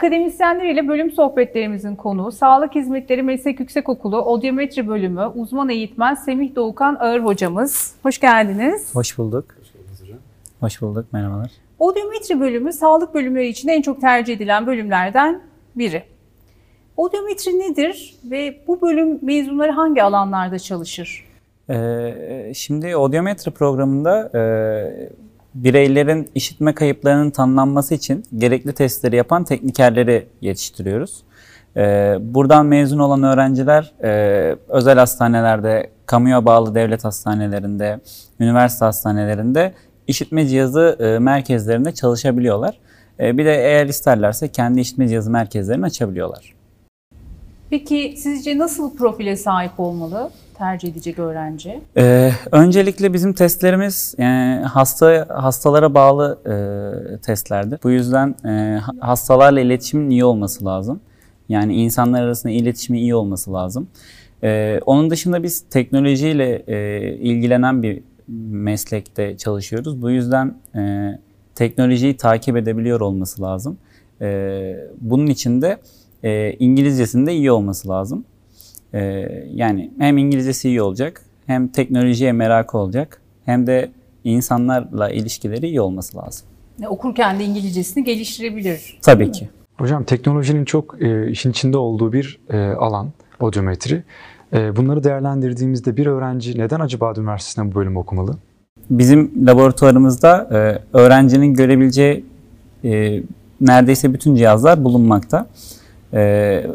Akademisyenleriyle bölüm sohbetlerimizin konuğu Sağlık Hizmetleri Meslek Yüksekokulu Odyometri Bölümü uzman eğitmen Semih Doğukan Ağır hocamız. Hoş geldiniz. Hoş bulduk. Hoş bulduk, merhabalar. Odyometri bölümü sağlık bölümleri için en çok tercih edilen bölümlerden biri. Odyometri nedir ve bu bölüm mezunları hangi alanlarda çalışır? Ee, şimdi odyometri programında e, bireylerin işitme kayıplarının tanımlanması için gerekli testleri yapan teknikerleri yetiştiriyoruz. Ee, buradan mezun olan öğrenciler e, özel hastanelerde, kamuya bağlı devlet hastanelerinde, üniversite hastanelerinde işitme cihazı e, merkezlerinde çalışabiliyorlar. E, bir de eğer isterlerse kendi işitme cihazı merkezlerini açabiliyorlar. Peki sizce nasıl profile sahip olmalı tercih edecek öğrenci? Ee, öncelikle bizim testlerimiz yani hasta hastalara bağlı e, testlerdir. Bu yüzden e, hastalarla iletişimin iyi olması lazım. Yani insanlar arasında iletişimin iyi olması lazım. E, onun dışında biz teknolojiyle e, ilgilenen bir meslekte çalışıyoruz. Bu yüzden e, teknolojiyi takip edebiliyor olması lazım. E, bunun için de e, İngilizcesinde iyi olması lazım. E, yani hem İngilizcesi iyi olacak, hem teknolojiye merakı olacak, hem de insanlarla ilişkileri iyi olması lazım. Okurken de İngilizcesini geliştirebilir. Tabii ki. Hocam teknolojinin çok e, işin içinde olduğu bir e, alan odyometri. E, bunları değerlendirdiğimizde bir öğrenci neden acaba üniversitesinde bu bölümü okumalı? Bizim laboratuvarımızda e, öğrencinin görebileceği e, neredeyse bütün cihazlar bulunmakta. E,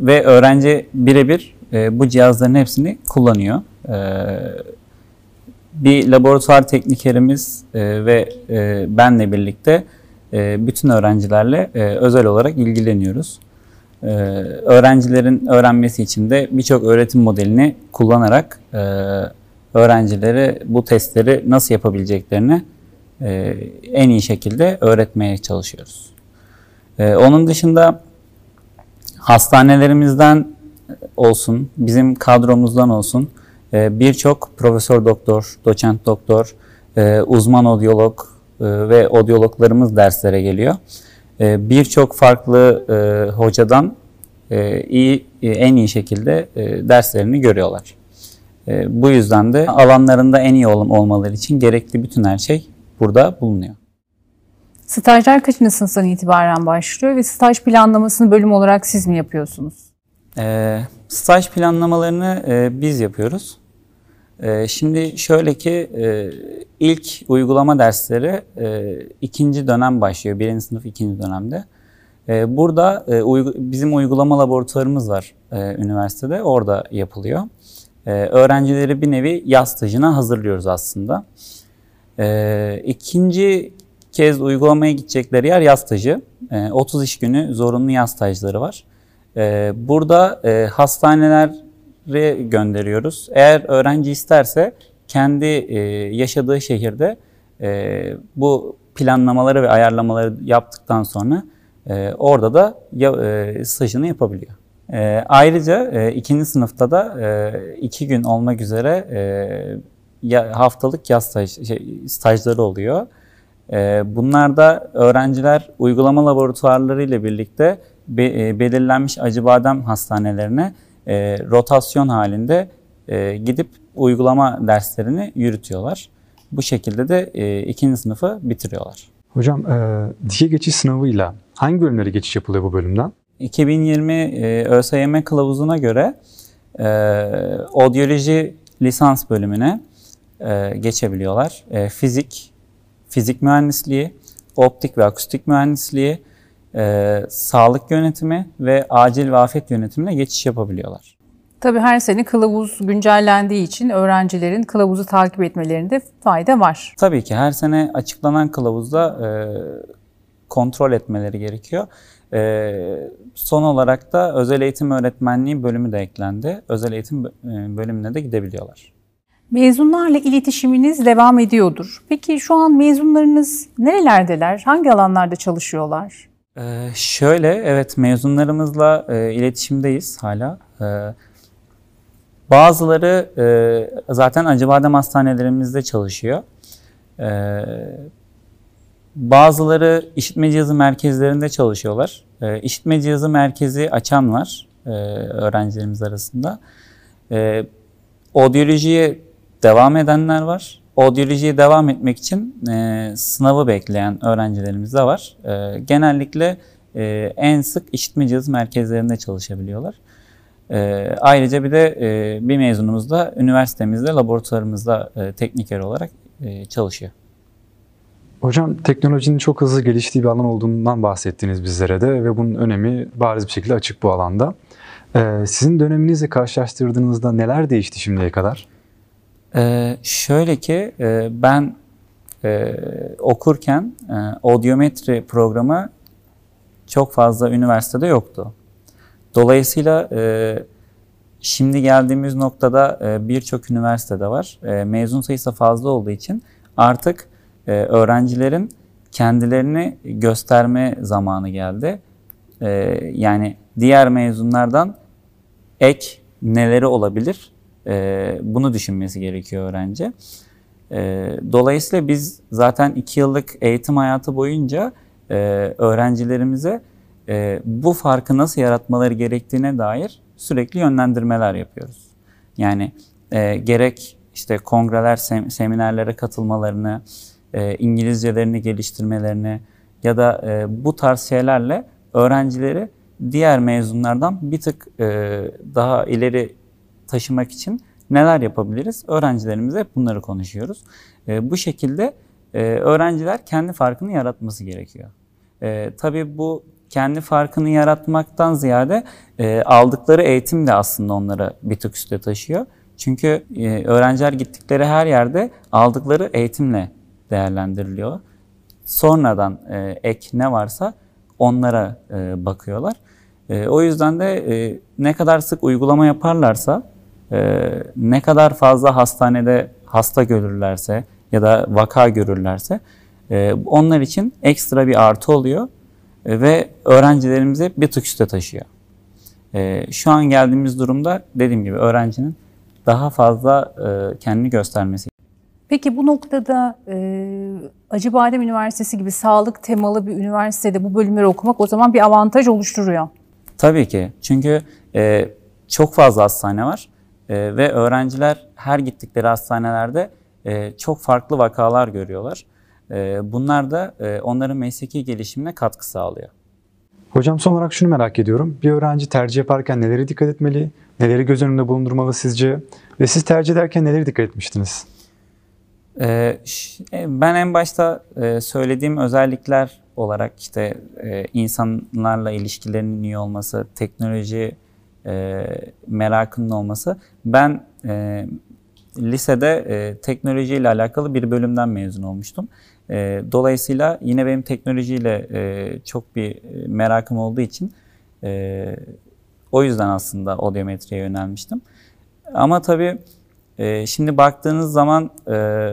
ve öğrenci birebir e, bu cihazların hepsini kullanıyor. E, bir laboratuvar teknikerimiz e, ve e, benle birlikte e, bütün öğrencilerle e, özel olarak ilgileniyoruz. E, öğrencilerin öğrenmesi için de birçok öğretim modelini kullanarak e, öğrencilere bu testleri nasıl yapabileceklerini e, en iyi şekilde öğretmeye çalışıyoruz. E, onun dışında hastanelerimizden olsun, bizim kadromuzdan olsun e, birçok profesör doktor, doçent doktor, e, uzman odyolog e, ve odyologlarımız derslere geliyor. Birçok farklı hocadan iyi en iyi şekilde derslerini görüyorlar. Bu yüzden de alanlarında en iyi olmaları için gerekli bütün her şey burada bulunuyor. Stajlar kaçıncı sınıftan itibaren başlıyor ve staj planlamasını bölüm olarak siz mi yapıyorsunuz? E, staj planlamalarını e, biz yapıyoruz. E, şimdi şöyle ki e, ilk uygulama dersleri e, ikinci dönem başlıyor. Birinci sınıf ikinci dönemde. E, burada e, uygu, bizim uygulama laboratuvarımız var e, üniversitede. Orada yapılıyor. E, öğrencileri bir nevi yaz stajına hazırlıyoruz aslında. E, ikinci kez uygulamaya gidecekleri yer yaz stajı. E, 30 iş günü zorunlu yaz stajları var. Ee, burada e, hastanelere gönderiyoruz. Eğer öğrenci isterse kendi e, yaşadığı şehirde e, bu planlamaları ve ayarlamaları yaptıktan sonra orada da stajını yapabiliyor. Ayrıca ikinci sınıfta da iki gün olmak üzere haftalık yaz staj, şey, stajları oluyor. Bunlarda öğrenciler uygulama laboratuvarları ile birlikte be, e, belirlenmiş Acıbadem hastanelerine e, rotasyon halinde e, gidip uygulama derslerini yürütüyorlar. Bu şekilde de e, ikinci sınıfı bitiriyorlar. Hocam e, diye geçiş sınavıyla hangi bölümlere geçiş yapılıyor bu bölümden? 2020 e, ÖSYM kılavuzuna göre e, odyoloji lisans bölümüne e, geçebiliyorlar. E, fizik, fizik mühendisliği, optik ve akustik mühendisliği, e, sağlık yönetimi ve acil ve afet yönetimine geçiş yapabiliyorlar. Tabii her sene kılavuz güncellendiği için öğrencilerin kılavuzu takip etmelerinde fayda var. Tabii ki her sene açıklanan kılavuzda e, kontrol etmeleri gerekiyor. E, son olarak da özel eğitim öğretmenliği bölümü de eklendi. Özel eğitim e, bölümüne de gidebiliyorlar. Mezunlarla iletişiminiz devam ediyordur. Peki şu an mezunlarınız nerelerdeler? Hangi alanlarda çalışıyorlar? Ee, şöyle, evet mezunlarımızla e, iletişimdeyiz hala. E, bazıları e, zaten Acıbadem hastanelerimizde çalışıyor. E, bazıları işitme cihazı merkezlerinde çalışıyorlar. E, işitme cihazı merkezi açan var e, öğrencilerimiz arasında. E, odyolojiye devam edenler var. Odyolojiye devam etmek için e, sınavı bekleyen öğrencilerimiz de var. E, genellikle e, en sık işitme cihazı merkezlerinde çalışabiliyorlar. E, ayrıca bir de e, bir mezunumuz da üniversitemizde, laboratuvarımızda e, tekniker olarak e, çalışıyor. Hocam teknolojinin çok hızlı geliştiği bir alan olduğundan bahsettiniz bizlere de ve bunun önemi bariz bir şekilde açık bu alanda. Ee, sizin döneminizle karşılaştırdığınızda neler değişti şimdiye kadar? Ee, şöyle ki e, ben e, okurken e, odyometri programı çok fazla üniversitede yoktu. Dolayısıyla e, şimdi geldiğimiz noktada e, birçok üniversitede var. E, mezun sayısı fazla olduğu için artık e, öğrencilerin kendilerini gösterme zamanı geldi. E, yani diğer mezunlardan ek neleri olabilir? E, bunu düşünmesi gerekiyor öğrenci. E, dolayısıyla biz zaten iki yıllık eğitim hayatı boyunca e, öğrencilerimize e, bu farkı nasıl yaratmaları gerektiğine dair sürekli yönlendirmeler yapıyoruz. Yani e, gerek işte kongreler, sem- seminerlere katılmalarını, e, İngilizcelerini geliştirmelerini ya da e, bu tarz şeylerle öğrencileri diğer mezunlardan bir tık e, daha ileri taşımak için neler yapabiliriz? Öğrencilerimize hep bunları konuşuyoruz. E, bu şekilde e, öğrenciler kendi farkını yaratması gerekiyor. E, tabii bu kendi farkını yaratmaktan ziyade e, aldıkları eğitim de aslında onları bir tık üste taşıyor. Çünkü e, öğrenciler gittikleri her yerde aldıkları eğitimle değerlendiriliyor. Sonradan e, ek ne varsa onlara e, bakıyorlar. E, o yüzden de e, ne kadar sık uygulama yaparlarsa, e, ne kadar fazla hastanede hasta görürlerse ya da vaka görürlerse e, onlar için ekstra bir artı oluyor e, ve öğrencilerimizi bir tık üste taşıyor. E, şu an geldiğimiz durumda dediğim gibi öğrencinin daha fazla e, kendini göstermesi Peki bu noktada e, Acıbadem Üniversitesi gibi sağlık temalı bir üniversitede bu bölümleri okumak o zaman bir avantaj oluşturuyor. Tabii ki. Çünkü e, çok fazla hastane var e, ve öğrenciler her gittikleri hastanelerde e, çok farklı vakalar görüyorlar. E, bunlar da e, onların mesleki gelişimine katkı sağlıyor. Hocam son olarak şunu merak ediyorum. Bir öğrenci tercih yaparken neleri dikkat etmeli? Neleri göz önünde bulundurmalı sizce? Ve siz tercih ederken neleri dikkat etmiştiniz? Ee, ben en başta e, söylediğim özellikler olarak işte e, insanlarla ilişkilerinin iyi olması, teknoloji e, merakının olması. Ben lisede teknolojiyle alakalı bir bölümden mezun olmuştum. Dolayısıyla yine benim teknolojiyle çok bir merakım olduğu için o yüzden aslında odyometriye yönelmiştim. Ama tabii e, şimdi baktığınız zaman e,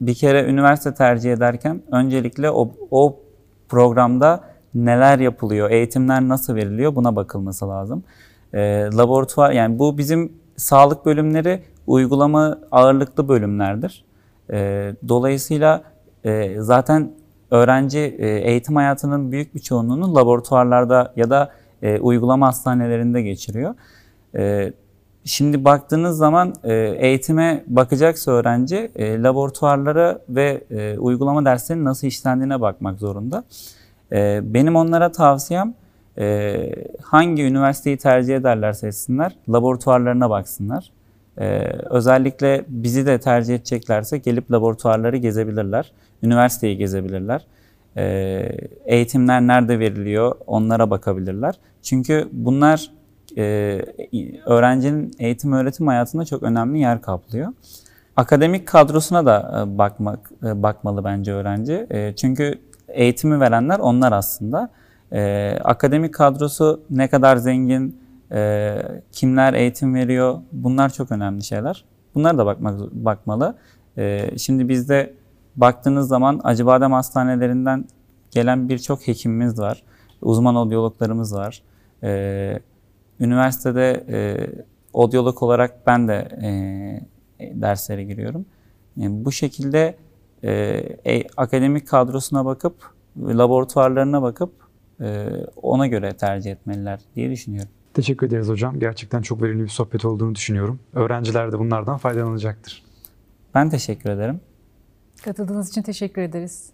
bir kere üniversite tercih ederken öncelikle o, o programda neler yapılıyor, eğitimler nasıl veriliyor buna bakılması lazım. E, laboratuvar yani bu bizim sağlık bölümleri uygulama ağırlıklı bölümlerdir. E, dolayısıyla e, zaten öğrenci e, eğitim hayatının büyük bir çoğunluğunu laboratuvarlarda ya da e, uygulama hastanelerinde geçiriyor. E, Şimdi baktığınız zaman e, eğitime bakacaksa öğrenci e, laboratuvarlara ve e, uygulama derslerinin nasıl işlendiğine bakmak zorunda. Benim onlara tavsiyem hangi üniversiteyi tercih ederlerse etsinler laboratuvarlarına baksınlar. Özellikle bizi de tercih edeceklerse gelip laboratuvarları gezebilirler, üniversiteyi gezebilirler. Eğitimler nerede veriliyor onlara bakabilirler. Çünkü bunlar e, öğrencinin eğitim öğretim hayatında çok önemli yer kaplıyor. Akademik kadrosuna da e, bakmak e, bakmalı bence öğrenci. Çünkü eğitimi verenler onlar aslında. Akademik kadrosu ne kadar zengin, kimler eğitim veriyor bunlar çok önemli şeyler. Bunlara da bakmak bakmalı. Şimdi bizde baktığınız zaman Acıbadem hastanelerinden gelen birçok hekimimiz var. Uzman odyologlarımız var. Üniversitede e, odyolog olarak ben de e, derslere giriyorum. Yani bu şekilde e, e, akademik kadrosuna bakıp, laboratuvarlarına bakıp e, ona göre tercih etmeliler diye düşünüyorum. Teşekkür ederiz hocam. Gerçekten çok verimli bir sohbet olduğunu düşünüyorum. Öğrenciler de bunlardan faydalanacaktır. Ben teşekkür ederim. Katıldığınız için teşekkür ederiz.